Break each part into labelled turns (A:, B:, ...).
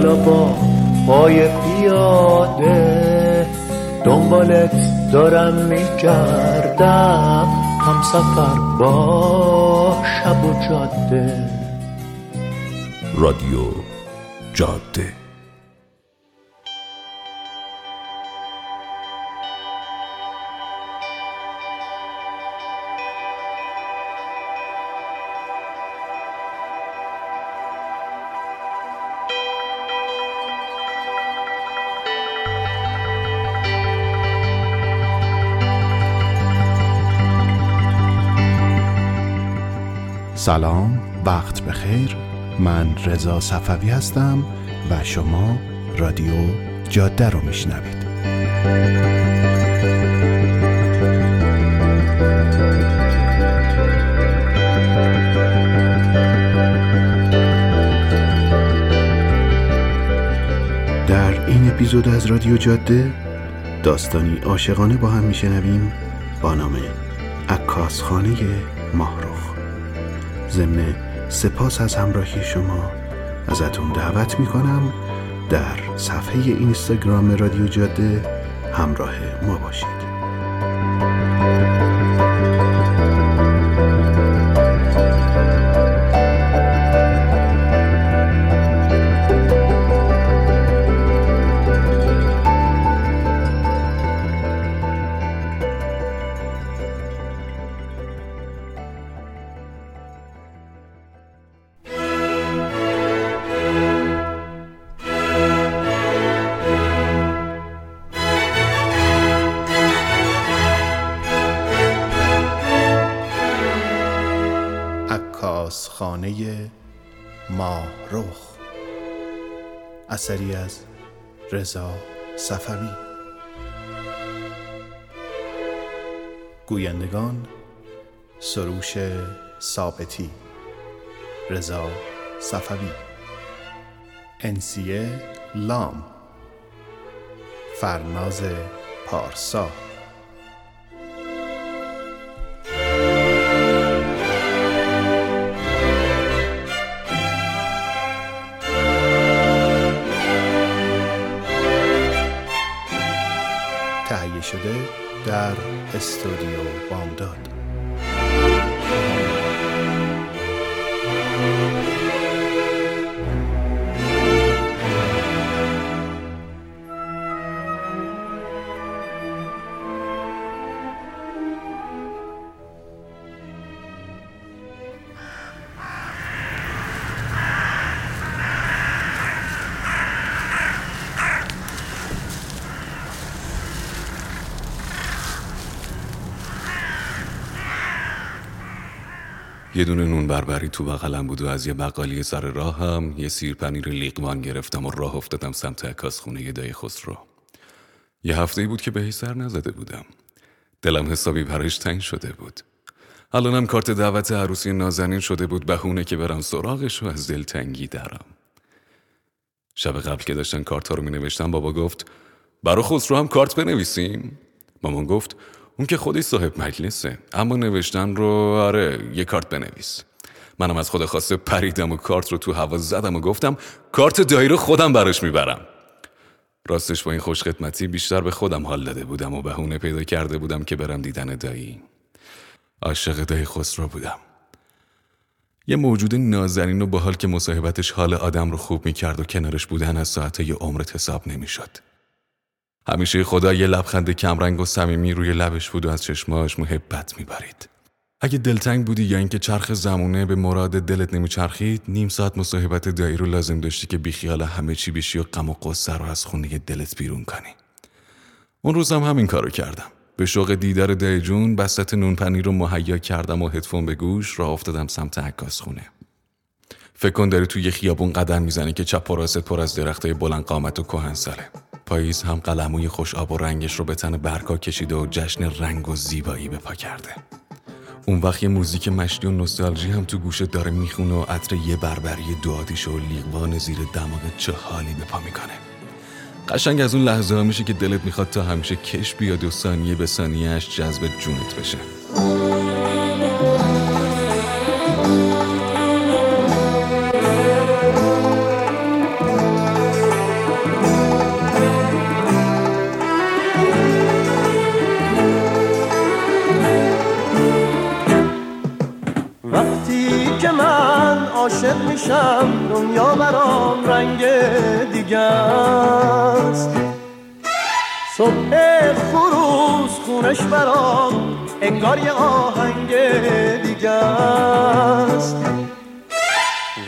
A: حالا با پای پیاده دنبالت دارم میگردم. هم سفر با شب و جاده.
B: رادیو جاده. سلام وقت بخیر. من رضا صفوی هستم و شما رادیو جاده رو میشنوید. در این اپیزود از رادیو جاده داستانی عاشقانه با هم میشنویم با نام عکاسخانه ماهرخ. ضمن سپاس از همراهی شما. ازتون دعوت می‌کنم در صفحه اینستاگرام رادیو جاده همراه ما باشید. اثری از رضا صفوی. گویندگان سروش ثابتی رضا صفوی. انسیه لام. فرناز پارسا. شده در استودیو بامداد.
C: یه دونه نون بربری تو بغلم بود و از یه بقالی سر راهم یه سیر پنیر لیقمان گرفتم و راه افتادم سمت عکاس خونه دای خسرو. یه هفته بود که بهش سر نزده بودم. دلم حسابی برش تنگ شده بود. الانم کارت دعوت عروسی نازنین شده بود بهونه که برم سراغش و از دلتنگی درم. شب قبل که داشتن کارت ها رو می نوشتم بابا گفت برا خسرو هم کارت بنویسیم؟ مامان گفت اون که خودی صاحب مجلسه. اما نوشتن رو آره یه کارت بنویس. منم از خود خواسته پریدم و کارت رو تو هوا زدم و گفتم کارت دایی رو خودم براش می‌برم. راستش با این خوشخدمتی بیشتر به خودم حال داده بودم و بهونه پیدا کرده بودم که برم دیدن دایی. عاشق دایی خسرو بودم. یه موجود نازنین و با حال که مصاحبتش حال آدم رو خوب می‌کرد و کنارش بودن از ساعته یه عمرت حساب نمی‌شد. همیشه خدا یه لبخند کمرنگ و صمیمی روی لبش بود و از چشماش محبت می‌برید. اگه دلتنگ بودی یا اینکه چرخ زمونه به مراد دلت نمیچرخید نیم ساعت مصاحبت دایی رو لازم داشتی که بیخیال همه چی بشی و غم و قصه رو از خونه دلت بیرون کنی. اون روزم همین کارو کردم. به شوق دیدار دایی جون بسط نون پنیر رو مهیا کردم و هدفون به گوش راه افتادم سمت عکاس خونه. فکر کن داری توی خیابون قدم می‌زنی که چپ و راست پر از درختای بلند قامت و کهنساله. پاییز هم قلموی خوش آب و رنگش رو به تن برگا کشیده و جشن رنگ و زیبایی به پا کرده. اون وقت یه موزیک مشتی و نوستالژی هم تو گوشه داره می‌خونه و عطر یه بربری دعادیش و لیقوان زیر دماغ چه حالی به پا می‌کنه. قشنگ از اون لحظه ها میشه که دلت می‌خواد تا همیشه کش بیاد و ثانیه به ثانیهش جذب جونت بشه.
A: میشم دنیا برام رنگ دیگه است. صبح خروز خونش برام انگار یه آهنگ دیگه است.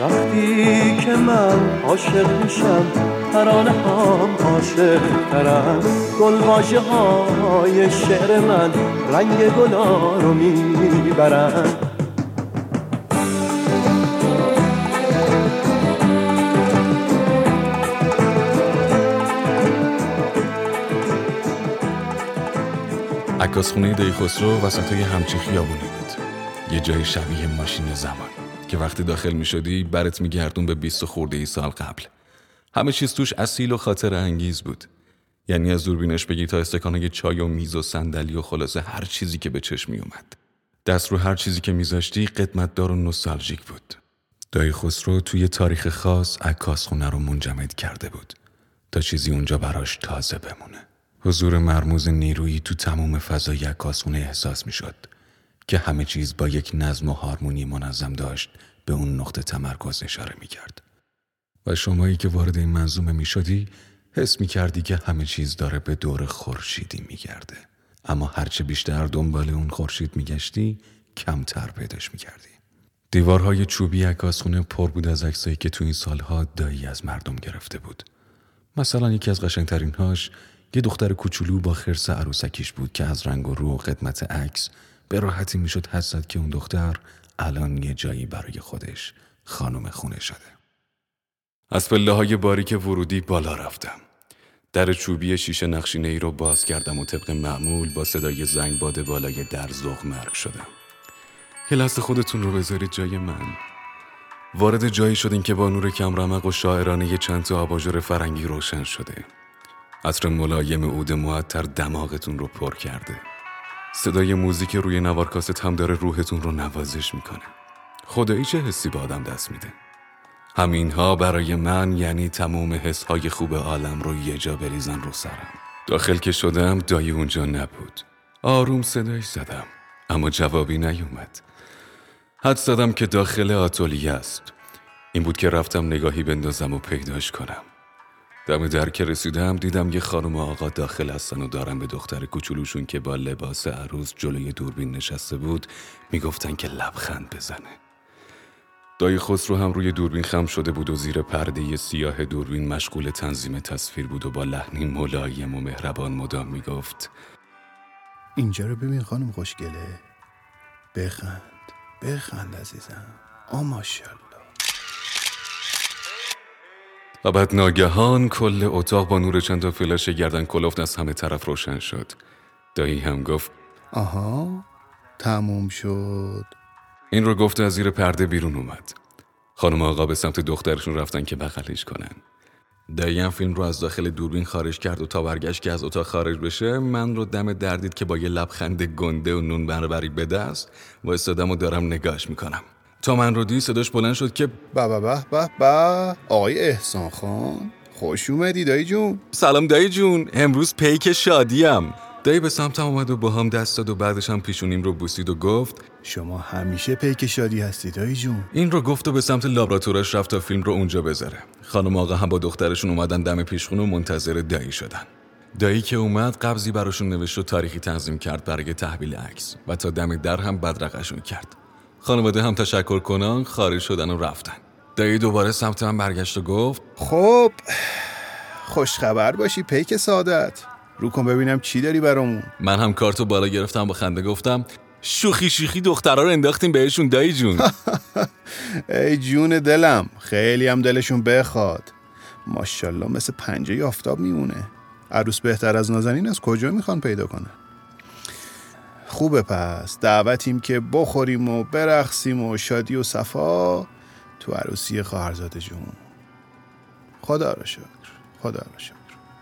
A: وقتی که من عاشق میشم ترانه هم عاشق ترم گل های شعر من رنگ گلا رو می‌برن.
C: عکاسخونه دایی خسرو وسط های خیابونی بود. یه جای شبیه ماشین زمان که وقتی داخل می شدی برت می گردون به بیست خورده ای سال قبل. همه چیز توش اصیل و خاطر انگیز بود. یعنی از دوربینش بگی تا استکانه چای و میز و صندلی و خلاصه هر چیزی که به چشم می اومد دست رو هر چیزی که میذاشتی قدمتدار و نوستالژیک بود. دایی خسرو توی تاریخ خاص عکاسخونه رو منجمد کرده بود تا چیزی اونجا براش تازه بمونه. حضور مرموز نیرویی تو تمام فضای عکاسخونه احساس می‌شد که همه چیز با یک نظم و هارمونی منظم داشت به اون نقطه تمرکز اشاره می کرد. و شمایی که وارد این منظومه می شدی حس می کردی که همه چیز داره به دور خورشیدی می گرده. اما هرچه بیشتر دنبال اون خورشید می گشتی کمتر پیداش می کردی. دیوارهای چوبی عکاسخونه پر بود از عکسایی که تو این سالها دایی از مردم گرفته بود. مثلا یکی از قشنگترین هاش یه دختر کوچولو با خرس عروسکیش بود که از رنگ و رو و قدمت عکس به راحتی می‌شد حد که اون دختر الان یه جایی برای خودش خانم خونه شده. از پله های باریک ورودی بالا رفتم. در چوبی شیشه نقشینه ای رو باز کردم و طبق معمول با صدای زنگ باد بالای در زغ مرگ شدم. یه لحظه خودتون رو بذارید جای من. وارد جایی شدین که با نور کمرمق و شاعرانه چند تا آباژور فرنگی روشن شده. عطر ملایم عود معطر دماغتون رو پر کرده. صدای موزیک روی نوارکاست هم داره روحتون رو نوازش می‌کنه. خدایی چه حسی به آدم دست میده؟ همینها برای من یعنی تموم حسهای خوب عالم رو یه جا بریزن رو سرم. داخل که شدم دایی اونجا نبود. آروم صدایی زدم اما جوابی نیومد. حد زدم که داخل آتولیه است. این بود که رفتم نگاهی بندازم و پیداش کنم. دم در که رسیدم دیدم یه خانم آقا داخل هستن و دارم به دختر کوچولوشون که با لباس عروس جلوی دوربین نشسته بود می‌گفتن که لبخند بزنه. دایی خسرو هم روی دوربین خم شده بود و زیر پرده سیاه دوربین مشغول تنظیم تصویر بود و با لحنی ملایم و مهربان مدام می‌گفت
B: اینجا رو ببین خانم خوشگله. بخند بخند عزیزم. آ
C: و بعد ناگهان کل اتاق با نور چند تا فلاش گردن کلفت از همه طرف روشن شد. دایی هم گفت
B: آها تموم شد.
C: این رو گفت از زیر پرده بیرون اومد. خانم آقا به سمت دخترشون رفتن که بغلش کنن. دایی هم فیلم رو از داخل دوربین خارج کرد و تا برگشت که از اتاق خارج بشه من رو دم دردید که با یه لبخند گنده و نون بربری به دست و و دارم نگاش می‌کنم. تا من رو دی صداش بلند شد که
B: به به به به به. آقای احسان خان خوش اومدی دایی جون.
C: سلام دایی جون. امروز پیک شادیم دایی به سمتم اومد و با هم دست داد و بعدش هم پیشونیم رو بوسید و گفت
B: شما همیشه پیک شادی هستی دایی جون.
C: این رو گفت و به سمت لابراتورش رفت تا فیلم رو اونجا بذاره. خانم آقا هم با دخترشون اومدن دم پیشخون و منتظر دایی شدن. دایی که اومد قبضی براشون نوشت و تاریخی تنظیم کرد برای تحویل عکس و تا دم در هم بدرقشون کرد. خانواده هم تشکر کنان خارج شدن و رفتن. دایی دوباره سمت من برگشت و گفت
B: خب خوشخبر باشی پیک سعادت. رو کن ببینم چی داری برامون.
C: من هم کارتو بالا گرفتم با خنده گفتم شوخی شوخی دخترها رو انداختیم بهشون دایی جون.
B: ای جون دلم خیلی هم دلشون بخواد. ماشاءالله مثل پنجه آفتاب میمونه. عروس بهتر از نازنین از کجا می‌خوان پیدا کنن؟ خوبه پس دعوتیم که بخوریم و برقصیم و شادی و صفا تو عروسی خواهرزاده جون. خدا را شکر خدا را شکر.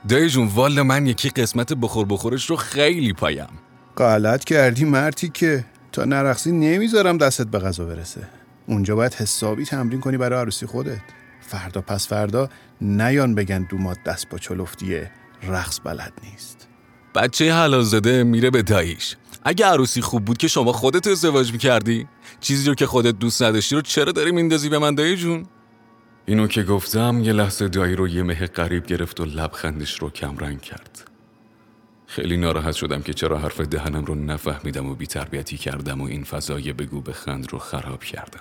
C: دایی جون والا من یکی قسمت بخور بخورش رو خیلی پایم.
B: غلط کردی مرتی که تا نرقصی نمی‌ذارم دستت به غذا برسه. اونجا باید حسابی تمرین کنی برای عروسی خودت. فردا پس فردا نیان بگن دومات دست با چلفتیه رقص بلد نیست.
C: بچه حلال زده میره به داییش. اگه عروسی خوب بود که شما خودت ازدواج می‌کردی؟ چیزی رو که خودت دوست نداشتی رو چرا داری میندازی به من دایی جون؟ اینو که گفتم یه لحظه دایی رو یه مه قریب گرفت و لبخندش رو کمرنگ کرد. خیلی ناراحت شدم که چرا حرف دهنم رو نفهمیدم و بیتربیتی کردم و این فضای بگو به خند رو خراب کردم.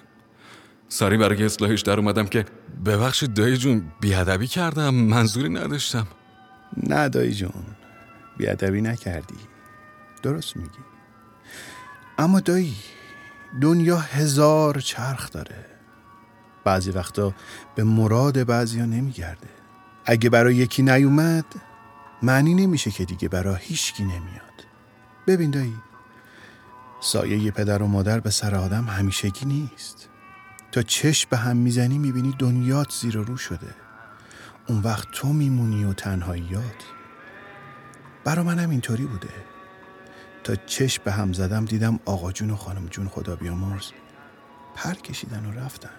C: سری برای اصلاحش در اومدم که ببخشید دایی جون بیادبی کردم منظوری نداشتم.
B: نه دایی جون بیادبی نکردی. درست میگی. اما دایی دنیا هزار چرخ داره. بعضی وقتا به مراد بعضی ها نمیگرده. اگه برای یکی نیومد معنی نمیشه که دیگه برای هیچکی نمیاد. ببین دایی سایه یه پدر و مادر به سر آدم همیشگی نیست. تا چشم به هم می‌زنی می‌بینی دنیات زیر و رو شده. اون وقت تو میمونی و تنهاییات برا منم اینطوری بوده. تا چشم به هم زدم دیدم آقا جون و خانم جون خدا بیامرز. پر کشیدن و رفتن.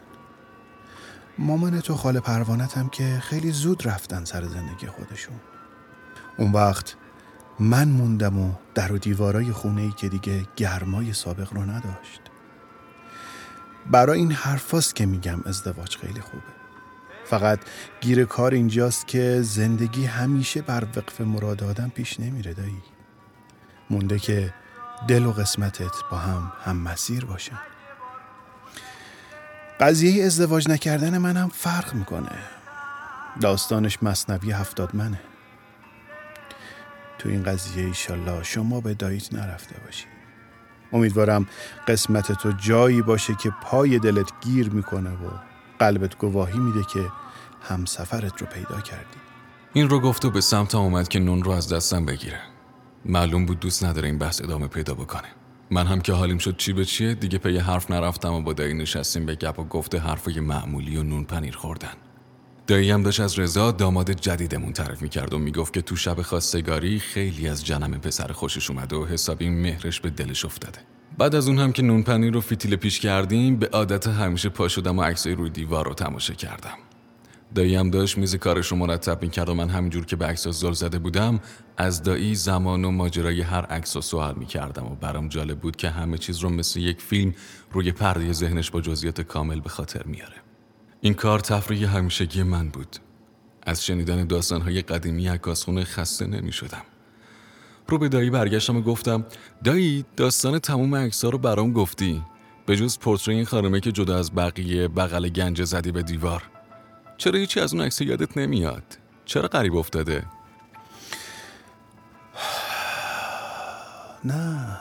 B: مامان تو خاله پروانتم که خیلی زود رفتن سر زندگی خودشون. اون وقت من موندم و در و دیوارای خونه ای که دیگه گرمای سابق رو نداشت. برای این حرفاست که میگم ازدواج خیلی خوبه. فقط گیر کار اینجاست که زندگی همیشه بر وقف مراد آدم پیش نمیره دایی. مونده که دل و قسمتت با هم هم مسیر باشن قضیه ازدواج نکردن من هم فرق می‌کنه. داستانش مصنوی هفتاد منه. تو این قضیه ایشالله شما به داییت نرفته باشی. امیدوارم قسمت تو جایی باشه که پای دلت گیر می‌کنه و قلبت گواهی میده که همسفرت رو پیدا کردی.
C: این رو گفت و به سمت اومد که نون رو از دستم بگیره. معلوم بود دوست نداره این بحث ادامه پیدا بکنه. من هم که حالیم شد چی به چیه دیگه پی حرف نرفتم و با دایی نشستیم به گپ و گفته حرفای معمولی و نون پنیر خوردن. دایی هم داشت از رضا داماد جدیدمون تعریف می‌کرد و می‌گفت که تو شب خواستگاری خیلی از جنم پسر خوشش اومده و حسابی مهرش به دلش افتاده. بعد از اون هم که نون پنیر رو فیتیل پیش کردیم به عادت همیشه پا شدم و عکسای روی دیوار رو تماشا کردم. دایی هم داشت میز کارش رو مرتب می‌کرد و من همینجور که به عکس زل زده بودم از دایی زمان و ماجرای هر عکس و سوال می‌کردم و برام جالب بود که همه چیز رو مثل یک فیلم روی پرده ذهنش با جزئیات کامل به خاطر میاره. این کار تفریح همیشگی من بود. از شنیدن داستانهای قدیمی عکاسخونه خسته نمی شدم رو به دایی برگشتم و گفتم دایی داستان تموم عکس‌ها رو برام گفتی. به جز پورتری این خانمه که جدا از بقیه بغل گنج زدی به دیوار. چرا هیچی از اون عکس یادت نمیاد؟ چرا قریب افتاده؟
B: نه.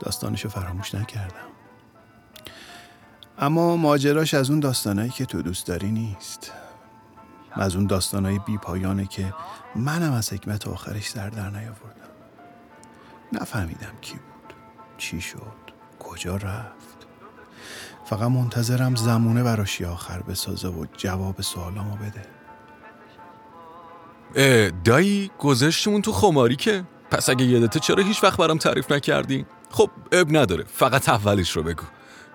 B: داستانشو فراموش نکردم. اما ماجراش از اون داستانایی که تو دوست داری نیست. از اون داستانای بی پایانه که منم از حکمت آخرش سر در نیاوردم. نفهمیدم کی بود چی شد کجا رفت. فقط منتظرم زمونه براشی آخر بسازه و جواب سوالامو بده.
C: دایی گذشتمون تو خماری که. پس اگه یادته چرا هیچ وقت برام تعریف نکردی؟ خب اب نداره. فقط اولش رو بگو.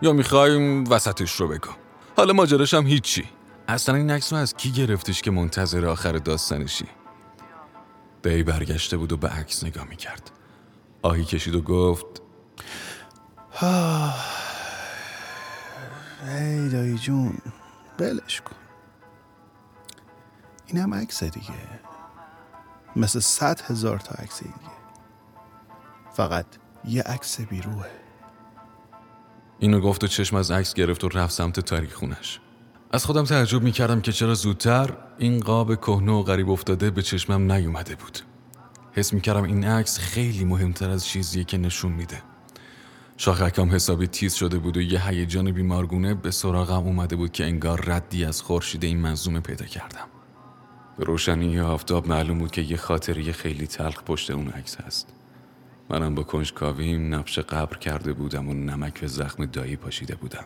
C: یا می‌خوایم وسطش رو بگو. حالا ماجراش هم هیچی. اصلا این عکس رو از کی گرفتش که منتظر آخر داستانشی؟ دایی برگشته بود و به عکس نگاه می‌کرد. آهی کشید و گفت
B: ای دایی جون بلش کن. اینم عکس دیگه. مثل صد هزار تا عکس دیگه. فقط یه عکس بیروه.
C: اینو گفت و چشم از عکس گرفت و رفت سمت تاریخ خونش. از خودم تعجب می‌کردم که چرا زودتر این قاب کهنه و غریب افتاده به چشمم نیومده بود. حس می‌کردم این عکس خیلی مهمتر از چیزیه که نشون میده. شاخکم حسابی تیز شده بود و یه هیجان بیمارگونه به سراغم اومده بود که انگار ردی از خورشید این منظومه پیدا کردم. به روشنی آفتاب معلوم بود که یه خاطری خیلی تلخ پشت اون عکس هست. منم با کنجکاویم نقش قبر کرده بودم و نمک به زخم دایی پاشیده بودم.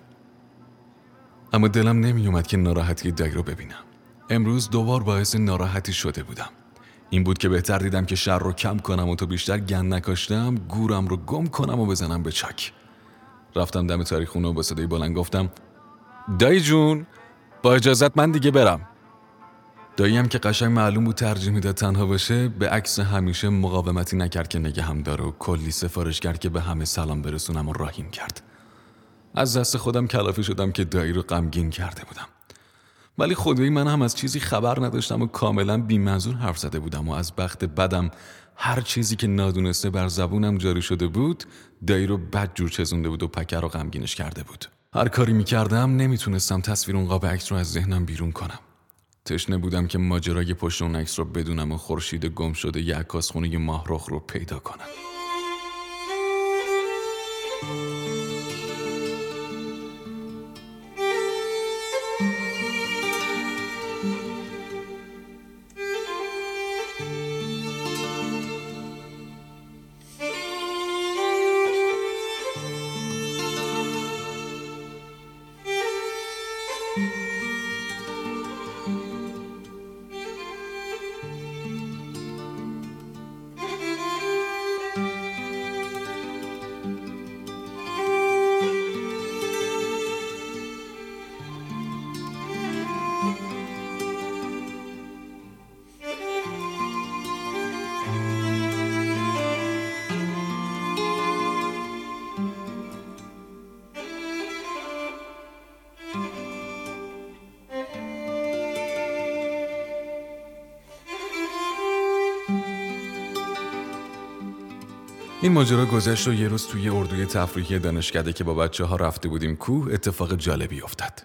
C: اما دلم نمی اومد که ناراحتی دایی رو ببینم. امروز دوبار باعث ناراحتی شده بودم. این بود که بهتر دیدم که شر رو کم کنم و تو بیشتر گند نکاشتم گورم رو گم کنم و بزنم به چک. رفتم دم تاریخونه و با صدای بلند گفتم دایی جون با اجازت من دیگه برم. داییم که قشنگ معلوم بود ترجیح میده تنها باشه به عکس همیشه مقاومتی نکرد که نگه هم داره و کلی سفارش کرد که به همه سلام برسونم و راهیم کرد. از دست خودم کلافی شدم که دایی رو غمگین کرده بودم. ولی خدایی من هم از چیزی خبر نداشتم و کاملا بیمنظور حرف زده بودم و از بخت بدم هر چیزی که نادونسته بر زبونم جاری شده بود دایی رو بد جور چزونده بود و پکر رو غمگینش کرده بود. هر کاری می‌کردم نمی‌تونستم تصویر اون قاب عکس رو از ذهنم بیرون کنم. تشنه بودم که ماجرای پشت اون عکس رو بدونم و خورشید گم شده یه عکاس خونه ماهرخ رو پیدا کنم. این ماجرا گذشت و یه روز توی اردوی تفریحی دانشکده که با بچه ها رفته بودیم کوه اتفاق جالبی افتاد.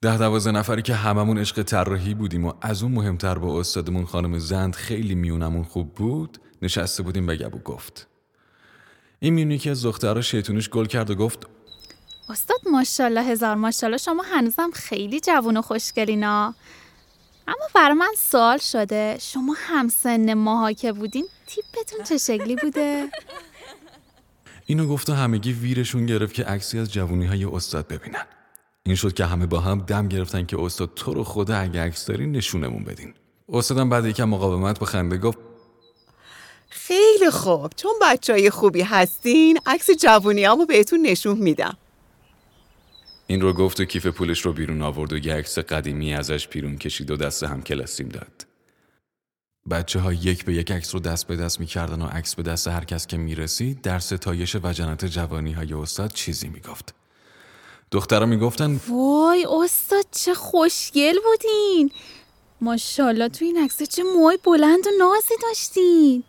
C: ده دوازه نفری که هممون عشق طراحی بودیم و از اون مهمتر با استادمون خانم زند خیلی میونمون خوب بود نشسته بودیم گبو گفت این میونی که از دخترها شیطونش گل کرد و گفت
D: استاد ماشاءالله هزار ماشاءالله شما هنوزم خیلی جوون و خوشگلینا اما برای من سوال شده. شما همسن ماها که بودین تیپتون چه شکلی بوده؟
C: اینو گفت و همگی ویرشون گرفت که عکسی از جوونی های استاد ببینن. این شد که همه با هم دم گرفتن که استاد تو رو خدا اگه عکس داری نشونمون بدین. استادم بعد یکم مقاومت با خنده گفت
E: خیلی خوب. چون بچه های خوبی هستین عکس جوونیامو بهتون نشون میدم.
C: این رو گفت و کیف پولش رو بیرون آورد و یه عکس قدیمی ازش پیرون کشید و دست هم کلاسیم داد. بچه ها یک به یک عکس رو دست به دست می‌کردن و عکس به دست هر کس که می‌رسید در ستایش وجنت جوانی های استاد چیزی می‌گفت. دخترها می‌گفتن
D: وای استاد چه خوشگل بودین ماشاءالله تو این عکس چه موهای بلند و نازی داشتین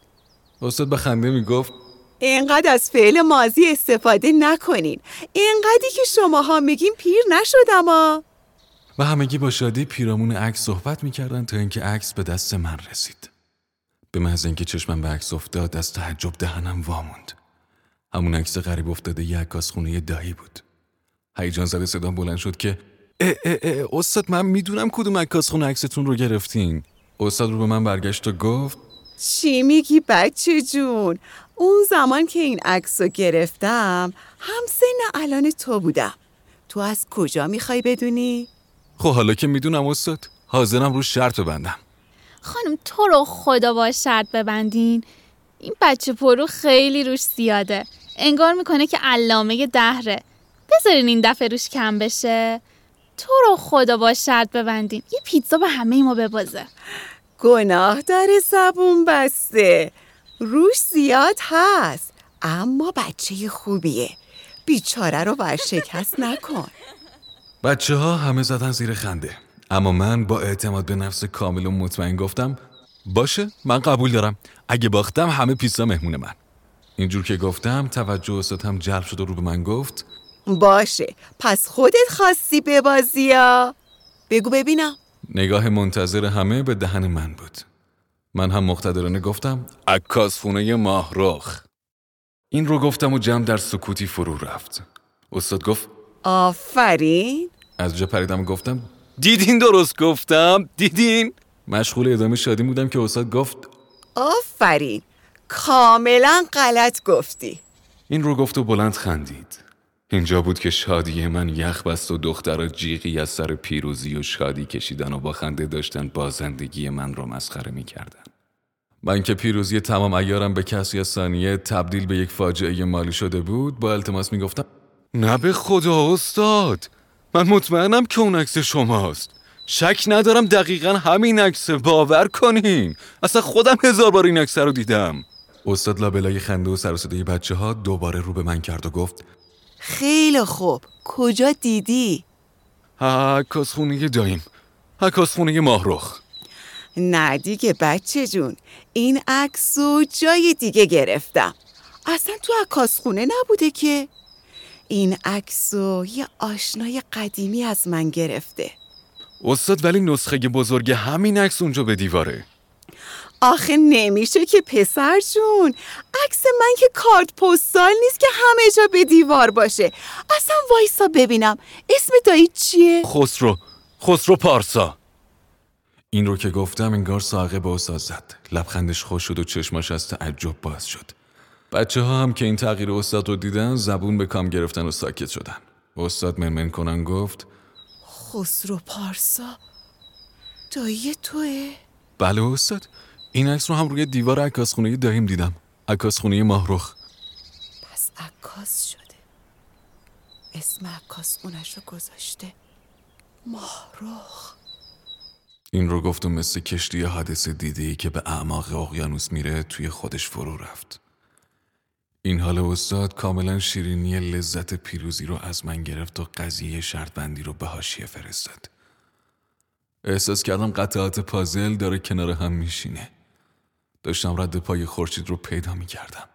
C: استاد به خنده می‌گفت
E: اینقدر از فعل مازی استفاده نکنین. اینقدری که شماها میگین پیر نشدم ها
C: و همگی با شادی پیرامون عکس صحبت می‌کردن تا اینکه عکس به دست من رسید. به محض اینکه چشمم به عکس افتاد از تعجب دهنم واموند همون عکس غریب افتاده یه عکاس خونه دایی بود. هیجان زده صدام بلند شد که اه اه اه استاد من می‌دونم کدوم عکاس خونه عکستون رو گرفتین. استاد رو به من برگشت و گفت
E: چی میگی بچه جون؟ اون زمان که این عکس رو گرفتم همسن الان تو بودم. تو از کجا می‌خوای بدونی؟
C: خب حالا که می‌دونم استاد حاضرم رو شرط ببندم.
D: خانم تو رو خدا با شرط ببندین؟ این بچه پرو خیلی روش زیاده. انگار می‌کنه که علامه دهره. بذارین این دفعه روش کم بشه. تو رو خدا با شرط ببندین. یه پیتزا به همه ما ببازه.
E: گناه داره زبون بسته. روش زیاد هست اما بچه خوبیه. بیچاره رو ورشکست نکن.
C: بچه ها همه زدن زیر خنده اما من با اعتماد به نفس کامل و مطمئن گفتم باشه من قبول دارم. اگه باختم همه پیتزا مهمون من. اینجور که گفتم توجه استاد هم جلب شد و رو به من گفت
E: باشه پس خودت خواستی ببازی یا بگو ببینم.
C: نگاه منتظر همه به دهن من بود. من هم مقتدرانه گفتم عکاس خونه ماهرخ. این رو گفتم و جمع در سکوتی فرو رفت. استاد گفت
E: آفرین.
C: از جا پریدم و گفتم دیدین درست گفتم؟ دیدین؟ مشغول ادامه شادی بودم که استاد گفت
E: آفرین. کاملا غلط گفتی.
C: این رو گفت و بلند خندید. اینجا بود که شادی من یخ بست و دخترها جیغی از سر پیروزی و شادی کشیدن و با خنده داشتن بازندگی من رو مسخره می‌کردن. من که پیروزی تمام ایارم به کسی از ثانیه تبدیل به یک فاجعه مالی شده بود با التماس می‌گفتم نه به خدا استاد! من مطمئنم که اون عکس شماست. شک ندارم دقیقا همین عکس. باور کنین. اصلا خودم هزار بار این عکس رو دیدم. استاد لابلای خنده و سر بچه ها دوباره رو به من کرد و گفت
E: خیلی خوب. کجا دیدی؟
C: عکاس خونه داییم عکاس خونه ماهرخ.
E: نه دیگه بچه جون. این عکس رو جای دیگه گرفتم. اصلا تو عکاس خونه نبوده که. این عکس رو یه آشنای قدیمی از من گرفته.
C: استاد ولی نسخه بزرگ همین عکس اونجا به دیواره.
E: آخه نمیشه که پسر جون. عکس من که کارت پستال نیست که همه جا به دیوار باشه. اصلا وایسا ببینم. اسم دایی چیه؟
C: خسرو. خسرو پارسا. این رو که گفتم انگار ساقه استاد زد. لبخندش خوش شد و چشماش از تعجب باز شد. بچه ها هم که این تغییر استاد رو دیدن زبون به کام گرفتن و ساکت شدن. استاد منمن کنن گفت
E: خسرو پارسا دایی توه؟
C: بله استاد. این عکس رو هم روی دیوار عکاسخونه داییم دیدم. عکاسخونه ماهرخ.
E: پس عکاس شده. اسم عکاس خونش رو گذاشته. ماهرخ.
C: این رو گفت و مثل کشتی حادثه دیده ای که به اعماق اقیانوس میره توی خودش فرو رفت. این حال استاد کاملا شیرینی لذت پیروزی رو از من گرفت و قضیه شرط بندی رو به هاشیه فرستاد. احساس کردم قطعات پازل داره کنار هم میشینه. داشتم رد پای خورشید رو پیدا می‌کردم.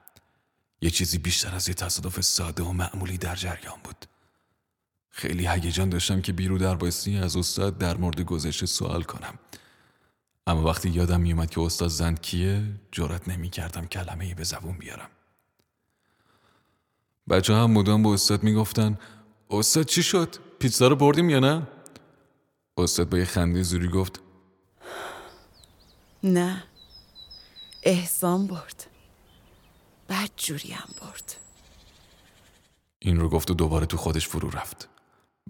C: یه چیزی بیشتر از یه تصادف ساده و معمولی در جریان بود. خیلی هیجان داشتم که بیرو در بایستی از استاد در مورد گذشته سوال کنم. اما وقتی یادم میومد که استاد زند کیه جرات نمی کردم کلمه ای به زبون بیارم. بچه هم مدام به استاد می‌گفتن استاد چی شد؟ پیتزا رو بردیم یا نه؟ استاد با یه خنده زوری گفت
E: نه. احسان برد. بد جوری هم برد.
C: این رو گفت و دوباره تو خودش فرو رفت.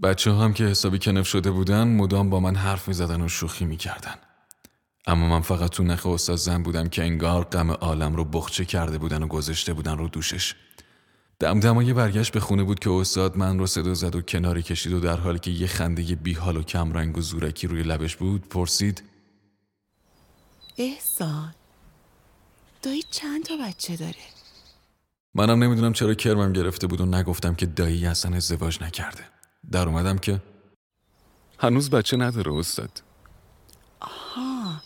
C: بچه هم که حسابی کنف شده بودن مدام با من حرف می زدن و شوخی می کردن. اما من فقط تو نخ استاد زن بودم که انگار غم عالم رو بخچه کرده بودن و گذاشته بودن رو دوشش. دمدمای برگشت به خونه بود که استاد من رو صدا زد و کناری کشید و در حالی که یه خنده بیحال و کمرنگ و زورکی روی لبش بود پرسید
E: احسان. دایی چند تا بچه داره؟
C: منم نمی‌دونم چرا کرمم گرفته بود و نگفتم که دایی اصلا ازدواج نکرده. در اومدم که هنوز بچه نداره استاد.
E: آها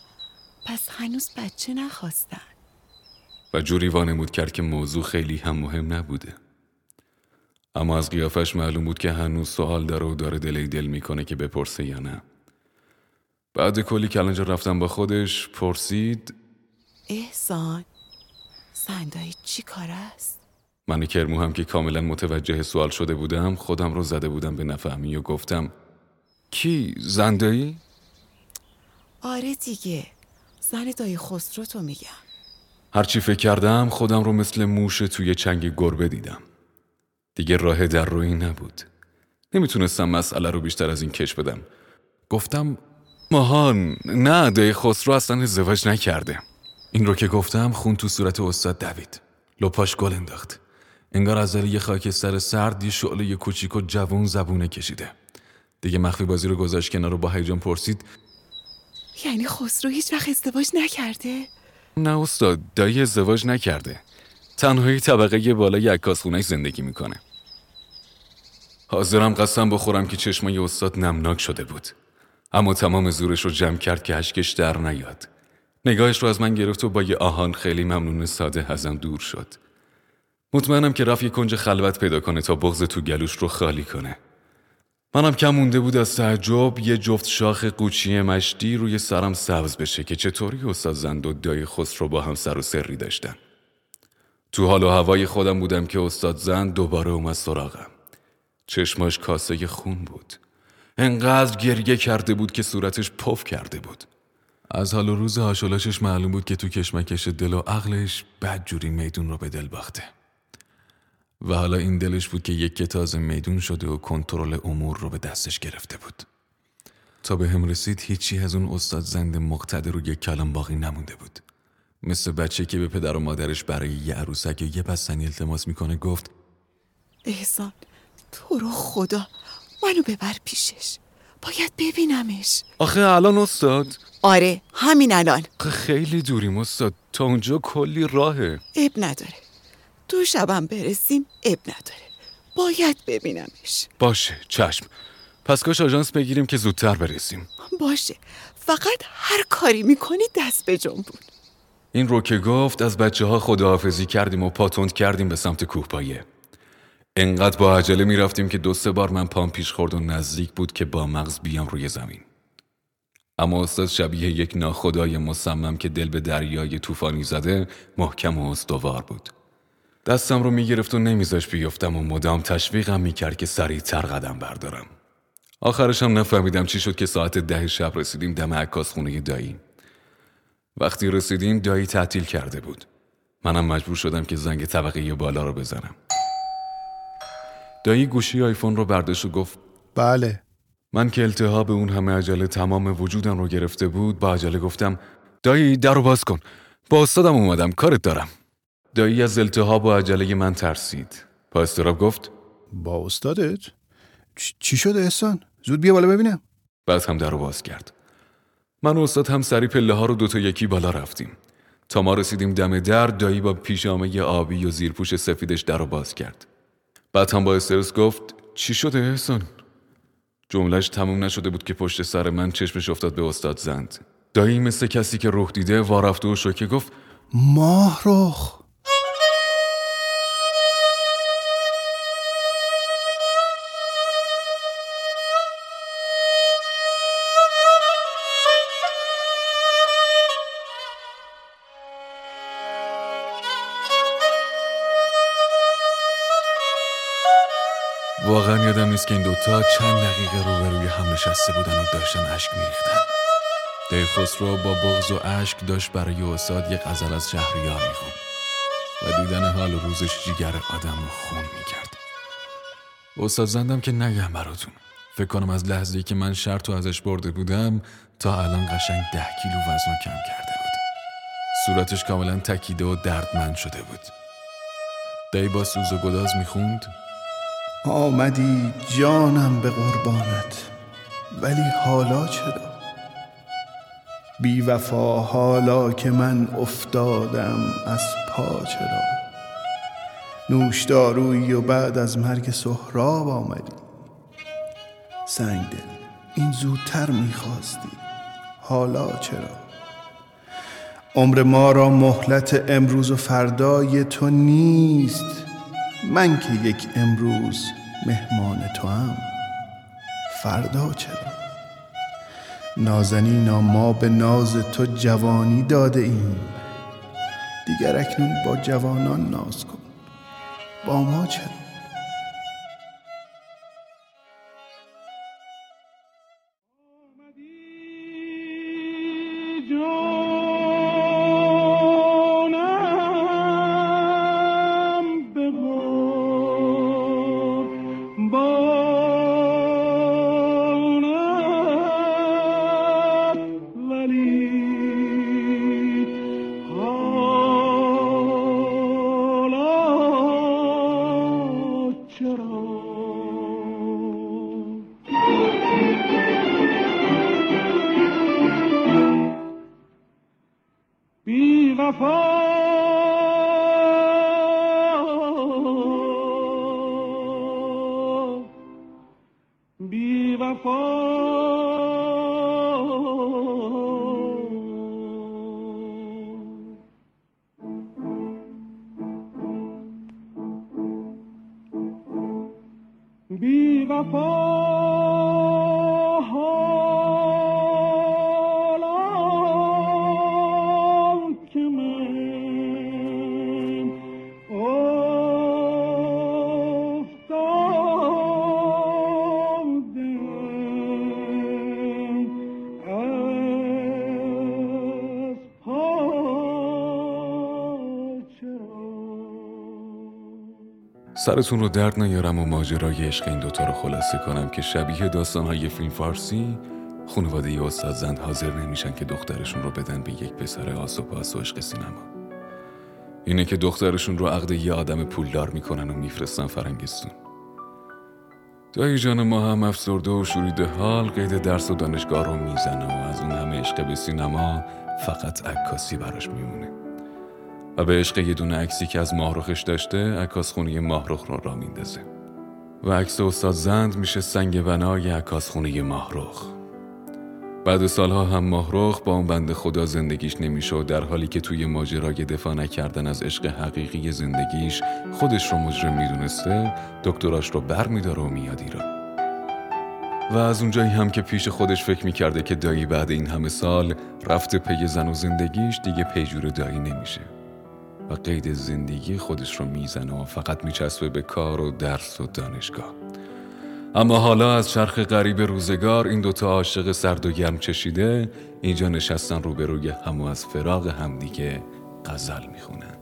E: پس هنوز بچه نخواستن.
C: و جوری وانمود کرد که موضوع خیلی هم مهم نبوده. اما از قیافش معلوم بود که هنوز سوال داره و داره دلی دل می‌کنه که بپرسه یا نه. بعد کلی کلنجا رفتم با خودش پرسید
E: احسان سندایی چی کار است؟
C: من کرمو هم که کاملا متوجه سوال شده بودم خودم رو زده بودم به نفهمی و گفتم کی زندایی؟
E: آره دیگه. زن دایی خسرو تو میگم.
C: هرچی فکر کردم خودم رو مثل موش توی چنگ گربه دیدم. دیگه راه در روی نبود. نمی‌تونستم مسئله رو بیشتر از این کش بدم. گفتم ماهان نه دایی خسرو اصلا ازدواج نکرده. این رو که گفتم خون تو صورت استاد دوید. لپاش گل انداخت. انگار از یه خاکستر سرد یه شعله یه کوچیک و جوون زبونه کشیده. دیگه مخفی بازی رو گذاشت کنار رو با هیجان پرسید.
E: یعنی خسرو هیچ وقت ازدواج نکرده؟
C: نه استاد دایی ازدواج نکرده. تنهایی طبقه بالای عکاس خونش زندگی می‌کنه. حاضرم قسم بخورم که چشمای استاد نمناک شده بود. اما تمام زورش رو جمع کرد که اشکش در نیاد. نگاهش رو از من گرفت و با یه آهان خیلی ممنون ساده ازم دور شد. مطمئنم که رفت یه کنج خلوت پیدا کنه تا بغز تو گلوش رو خالی کنه. منم کم مونده بود از تعجب یه جفت شاخ قوچی مشتی روی سرم سبز بشه که چطوری استاد و دای خسرو با هم سر و سری داشتن. تو حال و هوای خودم بودم که استاد زند دوباره اومد سراغم. چشماش کاسه خون بود. انقدر گریه کرده بود که صورتش پف کرده بود. از حال و روز هاشولاشش معلوم بود که تو کشمکش دل و عقلش بد جوری میدون رو به دل باخته. و حالا این دلش بود که یک تازه میدون شده و کنترل امور رو به دستش گرفته بود. تا به هم رسید هیچی از اون استاد زند مقتدر رو یک کلام باقی نمونده بود. مثل بچه که به پدر و مادرش برای یه عروسک یه بستنی التماس می‌کنه گفت
E: احسان تو رو خدا منو ببر پیشش. باید ببینمش.
C: آخه الان استاد.
E: آره همین الان.
C: خیلی دوریم استاد. تا اونجا کلی راهه.
E: اب نداره. دو شبم برسیم اب نداره. باید ببینمش.
C: باشه چشم. پس کاش آژانس بگیریم که زودتر برسیم.
E: باشه. فقط هر کاری می‌کنی دست به جنبون.
C: این رو که گفت از بچه ها خداحافظی کردیم و پاتوند کردیم به سمت کوهپایه. انقدر با عجله می‌رفتیم که دو سه بار من پام پیش خورد و نزدیک بود که با مغز بیام روی زمین. اما استاد شبیه یک ناخدای مصمم که دل به دریای طوفانی زده محکم و استوار بود. دستم رو می‌گرفت و نمیذاش بیفتم و مدام تشویقم می‌کرد که سریعتر قدم بردارم. آخرش هم نفهمیدم چی شد که ساعت ده شب رسیدیم دم عکاس خونه دایی. وقتی رسیدیم دایی تعطیل کرده بود. منم مجبور شدم که زنگ طبقه بالا رو بزنم. دایی گوشی آیفون رو برداشت و گفت
B: بله.
C: من که التهاب اون همه عجله تمام وجودم رو گرفته بود با عجله گفتم دایی در رو باز کن. با استادم اومدم کارت دارم. دایی از التهاب و عجله من ترسید. با استراب گفت
B: با استادت؟ چی شده احسان؟ زود بیا بالا ببینم.
C: بعد هم در رو باز کرد. من و استاد هم سری پله ها رو دوتا یکی بالا رفتیم. تا ما رسیدیم دم در دایی با پیژامه آبی و زیرپوش سفیدش در رو باز کرد. بعد هم با استرس گفت چی شده احسان؟ جملش تموم نشده بود که پشت سر من چشمش افتاد به استاد زند. دایی مثل کسی که روح دیده وارفته و شوکه گفت
B: ماه رخ!
C: نیست که این دوتا چند دقیقه روبروی هم نشسته بودن و داشتن اشک میریختن. دی خسرو با بغض و اشک داشت برای استاد یک غزل از شهریار می‌خوند و دیدن حال و روزش جیگر آدم رو خون می‌کرد. استاد زندم که نگم براتون. فکر کنم از لحظه که من شرط رو ازش برده بودم تا الان قشنگ ده کیلو وزن رو کم کرده بود. صورتش کاملا تکیده و دردمند شده بود. دی با سوز و گداز می‌خوند؟
B: آمدی جانم به قربانت ولی حالا چرا؟ بی وفا حالا که من افتادم از پا چرا؟ نوشدارویی و بعد از مرگ سهراب آمدی. سنگ دل این زودتر می‌خواستی حالا چرا؟ عمر ما را مهلت امروز و فردای تو نیست. من که یک امروز مهمان تو هم فردا چرا؟ نازنینا ما به ناز تو جوانی داده ایم. دیگر اکنون با جوانان ناز کن. با ما چرا؟
A: بی
C: سرتون رو درد نیارم و ماجرای عشق این دوتا رو خلاصه کنم که شبیه داستانهای فیلم فارسی خانواده استاد زند حاضر نمیشن که دخترشون رو بدن به یک پسر آس و پاس و عشق سینما. اینه که دخترشون رو عقد یه آدم پولدار می‌کنن و میفرستن فرنگستون. دایی جان ما هم افسرده و شوریده حال قید درس و دانشگاه رو می‌زنه و از اون همه عشق به سینما فقط عکاسی براش میمونه. و به عشق یه دونه عکسی که از ماهرخش داشته عکاس خونه ماهرخ رو را میندازه. و عکس استاد زند میشه سنگ بنای عکاس خونه ماهرخ. بعد سالها هم ماهرخ با اون بند خدا زندگیش نمیشه در حالی که توی ماجرای دفاع نکردن از عشق حقیقی زندگیش خودش رو مجرم می‌دونسته دکتراش رو بر میداره و میاد ایران. و از اونجایی هم که پیش خودش فکر می‌کرده که دایی بعد این همه سال رفته پی زن و زندگیش دیگه پیجور دایی نمیشه. و قید زندگی خودش رو می‌زنه و فقط میچسبه به کار و درس و دانشگاه. اما حالا از چرخ غریب روزگار این دوتا عاشق سرد و گرم چشیده اینجا نشستن روبروی هم و از فراغ همدیگه غزل می‌خونن.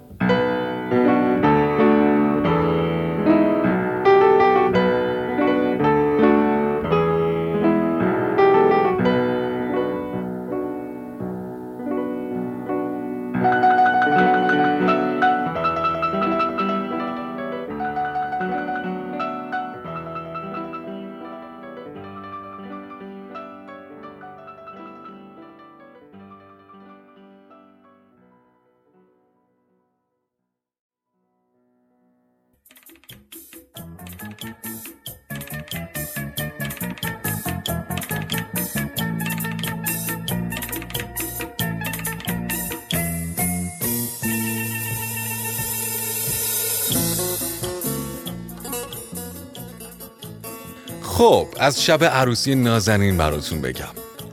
C: خب از شب عروسی نازنین براتون بگم.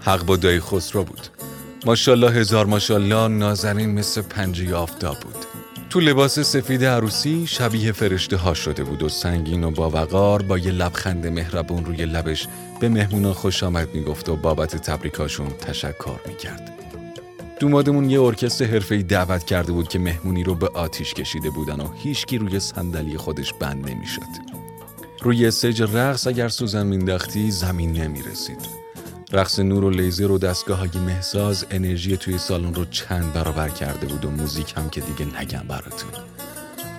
C: حق با دایی خسرو بود. ماشالله هزار ماشالله نازنین مثل پنجه آفتاب بود. تو لباس سفید عروسی شبیه فرشته ها شده بود و سنگین و با وقار با یه لبخند مهربون روی لبش به مهمونا خوش آمد می‌گفت و بابت تبریکاشون تشکر می‌کرد. دومادمون یه ارکستر حرفه‌ای دعوت کرده بود که مهمونی رو به آتیش کشیده بودن و هیچکی روی صندلی خودش بند نمی‌شد. روی سج رقص اگر سوزن مینداختی زمین نمی‌رسید. رقص نور و لیزر و دستگاه های محساز انرژی توی سالن رو چند برابر کرده بود و موزیک هم که دیگه نگم براتون.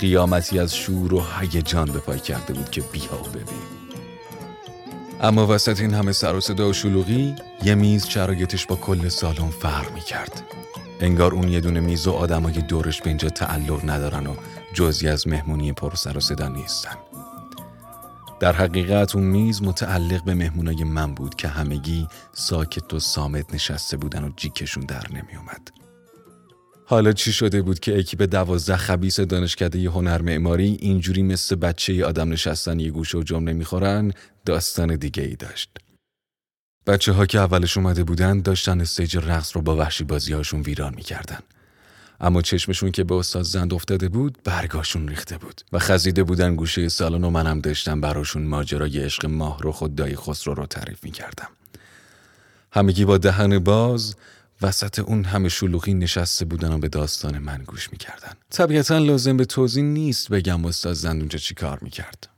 C: قیامتی از شور و هیجان به پای کرده بود که بیا و ببین. اما وسط این همه سر و صدا و شلوغی یه میز شرایطش با کل سالن فرق می کرد انگار اون یه دونه میز و آدمای دورش به اینجا تعلق ندارن و جزئی از مهمونی پر سر و صدا نیستن. در حقیقت اون میز متعلق به مهمونای من بود که همگی ساکت و صامت نشسته بودن و جیکشون در نمی اومد. حالا چی شده بود که اکیپ دوازده خبیث دانشکده هنر معماری اینجوری مثل بچه آدم نشستن یه گوشه و جمله می‌خورن داستان دیگه ای داشت. بچه ها که اولش اومده بودن داشتن stage رقص رو با وحشی بازی هاشون ویران می‌کردن. اما چشمشون که به استاد زند افتاده بود برگاشون ریخته بود و خزیده بودن گوشه سالن و منم داشتم براشون ماجرای عشق ماه رو خود دای خسرو رو تعریف می کردم. همگی با دهن باز وسط اون همه شلوغی نشسته بودن و به داستان من گوش می‌کردن. طبیعتا لازم به توضیح نیست بگم استاد زند اونجا چی کار می‌کرد.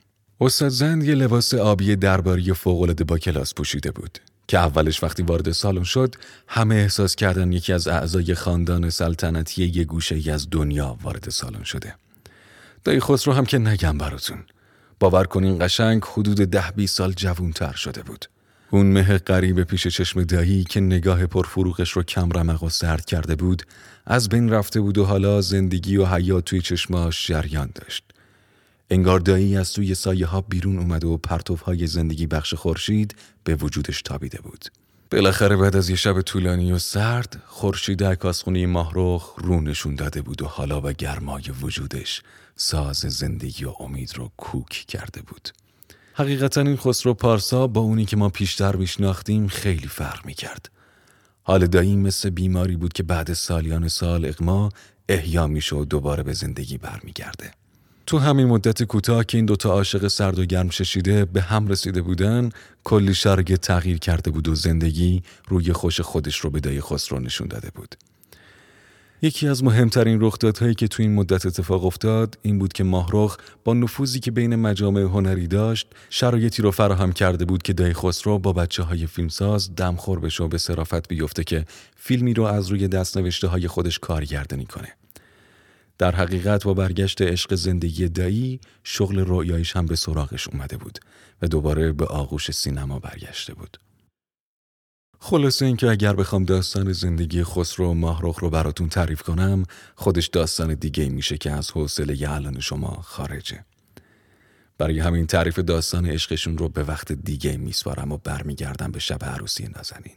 C: استاد زند یه لباس آبی درباری فوقالعاده با کلاس پوشیده بود. که اولش وقتی وارد سالن شد همه احساس کردن یکی از اعضای خاندان سلطنتی یه گوشه ای از دنیا وارد سالن شده. دایی خسرو هم که نگم براتون. باور کنین قشنگ حدود ده بی سال جوونتر شده بود. اون مه قریب پیش چشم دایی که نگاه پرفروغش رو کم رمق و سرد کرده بود از بین رفته بود و حالا زندگی و حیات توی چشماش جریان داشت. انگار دایی از توی سایه ها بیرون اومده و پرتوف های زندگی بخش خورشید به وجودش تابیده بود. بالاخره بعد از یه شب طولانی و سرد خورشید عکاسخونه ماهرخ رو نشون داده بود و حالا به گرمای وجودش ساز زندگی و امید رو کوک کرده بود. حقیقتا این خسرو پارسا با اونی که ما پیشتر میشناختیم خیلی فرق می‌کرد. حال دایی مثل بیماری بود که بعد سالیان سال اقما احیا میشه و دوباره به زندگی برمیگرده. تو همین مدت کوتاه که این دوتا عاشق سرد و گرم ششیده به هم رسیده بودن کلی شرایط تغییر کرده بود و زندگی روی خوش خودش رو به دای خسرو نشون داده بود. یکی از مهمترین رخدادهایی که تو این مدت اتفاق افتاد این بود که ماهرخ با نفوذی که بین مجامع هنری داشت شرایطی رو فراهم کرده بود که دای خسرو با بچه های فیلمساز دمخور بشه و به صرافت بیفته که فیلمی رو از روی دست نوشته های خودش کارگردانی کنه. در حقیقت با برگشت عشق زندگی دایی شغل رویایش هم به سراغش اومده بود و دوباره به آغوش سینما برگشته بود. خلاصه اینکه اگر بخوام داستان زندگی خسرو و ماهرخ رو براتون تعریف کنم خودش داستان دیگه میشه که از حوصله الان شما خارجه. برای همین تعریف داستان عشقشون رو به وقت دیگه میسپارم و برمیگردم به شب عروسی نازنین.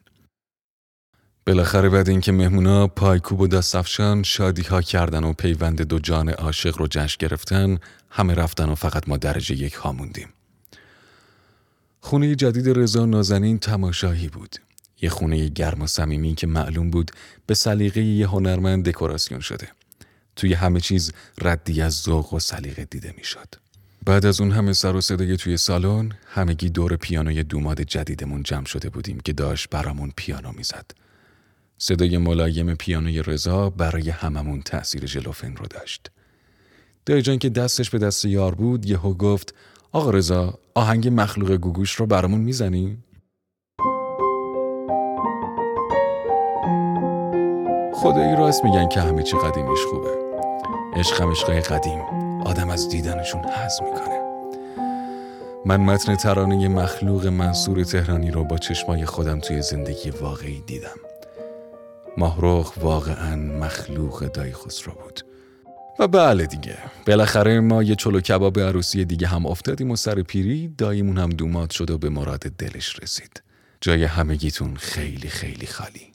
C: بالاخره بعد اینکه مهمونا پایکوب و دستفشان شادی ها کردن و پیوند دو جان عاشق رو جشن گرفتن همه رفتن و فقط ما درجه یک ها موندیم. خونه جدید رضا نازنین تماشایی بود. یه خونه گرم و صمیمی که معلوم بود به سلیقه یه هنرمند دکوراسیون شده. توی همه چیز ردی از ذوق و سلیقه دیده می‌شد. بعد از اون همه سر و صدای توی سالن همگی دور پیانوی دوماد جدیدمون جمع شده بودیم که داشت برامون پیانو می‌زد. صدای ملایم پیانوی رضا برای هممون تأثیر جلوفن رو داشت. جان که دستش به دست یار بود یهو گفت آقا رضا آهنگ مخلوق گوگوش رو برامون می‌زنی؟ خدایی راست میگن که همه چی قدیمیش خوبه عشقم عشقای قدیم آدم از دیدنشون حز می‌کنه من متن ترانه مخلوق منصور تهرانی رو با چشمای خودم توی زندگی واقعی دیدم ماهروخ واقعا مخلوق دای خسرو بود. و بله دیگه. بالاخره ما یه چلو کباب عروسی دیگه هم افتادیم و سر پیری دایمون هم دومات شد و به مراد دلش رسید. جای همگیتون خیلی خیلی خالی.